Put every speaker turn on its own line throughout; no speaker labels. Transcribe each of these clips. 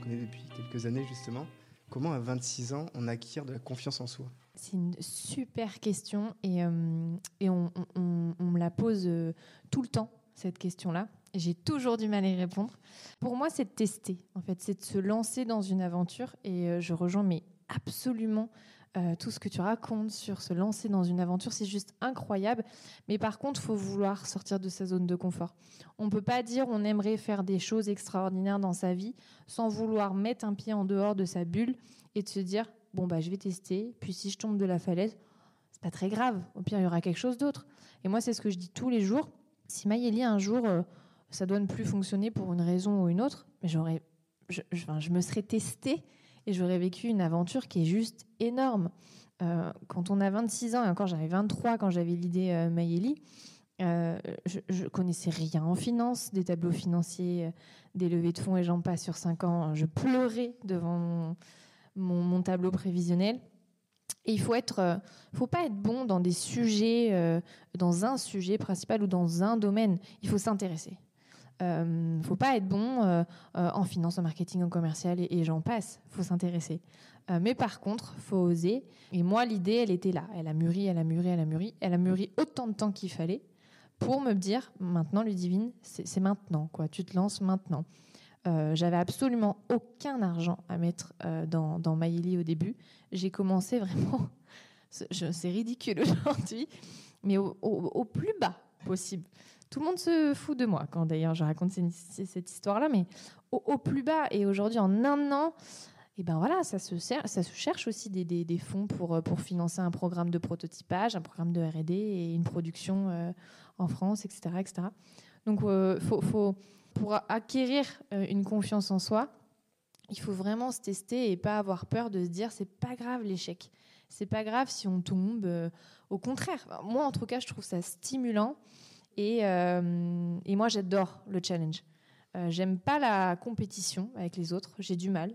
connaît depuis quelques années justement. Comment à 26 ans on acquiert de la confiance en soi?
C'est une super question et, euh, et on, on, on, me la pose euh, tout le temps, cette question-là. J'ai toujours du mal à y répondre. Pour moi, c'est de tester, en fait, c'est de se lancer dans une aventure et euh, je rejoins mais absolument euh, tout ce que tu racontes sur se lancer dans une aventure, c'est juste incroyable. Mais par contre, faut vouloir sortir de sa zone de confort. On peut pas dire on aimerait faire des choses extraordinaires dans sa vie sans vouloir mettre un pied en dehors de sa bulle et de se dire bon bah je vais tester. Puis si je tombe de la falaise, c'est pas très grave. Au pire, il y aura quelque chose d'autre. Et moi, c'est ce que je dis tous les jours. Si Maëlie un jour euh, ça doit ne plus fonctionner pour une raison ou une autre, mais j'aurais, je, je, me serais testée et j'aurais vécu une aventure qui est juste énorme. Euh, quand on a 26 ans, et encore j'avais 23 quand j'avais l'idée euh, Mayeli, euh, je, je connaissais rien en finance, des tableaux financiers, euh, des levées de fonds et j'en passe sur 5 ans. Je pleurais devant mon, mon, tableau prévisionnel. Et il faut être, faut pas être bon dans des sujets, dans un sujet principal ou dans un domaine. Il faut s'intéresser. Euh, faut pas être bon euh, euh, en finance, en marketing, en commercial et, j'en passe. Faut s'intéresser. Mais par contre, faut oser. Et moi, l'idée, elle était là. Elle a mûri, elle a mûri, elle a mûri. Elle a mûri autant de temps qu'il fallait pour me dire maintenant, Ludivine, c'est maintenant. Tu te lances maintenant. Euh, J'avais absolument aucun argent à mettre dans, dans Maïli au début. J'ai commencé vraiment, c'est ridicule aujourd'hui, mais au plus bas possible. Tout le monde se fout de moi quand d'ailleurs je raconte cette, histoire-là, mais au, plus bas. Et aujourd'hui, en un an, et ben voilà, ça se, cherche aussi des, fonds pour, euh, pour financer un programme de prototypage, un programme de R&D et une production euh, en France, etc., etc. Donc, euh, faut, pour acquérir une confiance en soi, il faut vraiment se tester et pas avoir peur de se dire c'est pas grave l'échec. C'est pas grave si on tombe. au contraire, moi en tout cas, je trouve ça stimulant et, euh, et moi j'adore le challenge. Euh, J'aime pas la compétition avec les autres, j'ai du mal,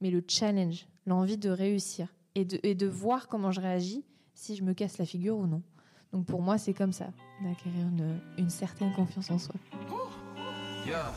mais le challenge, l'envie de réussir et de, voir comment je réagis si je me casse la figure ou non. Donc pour moi, c'est comme ça, d'acquérir une, certaine confiance en soi.
Yeah.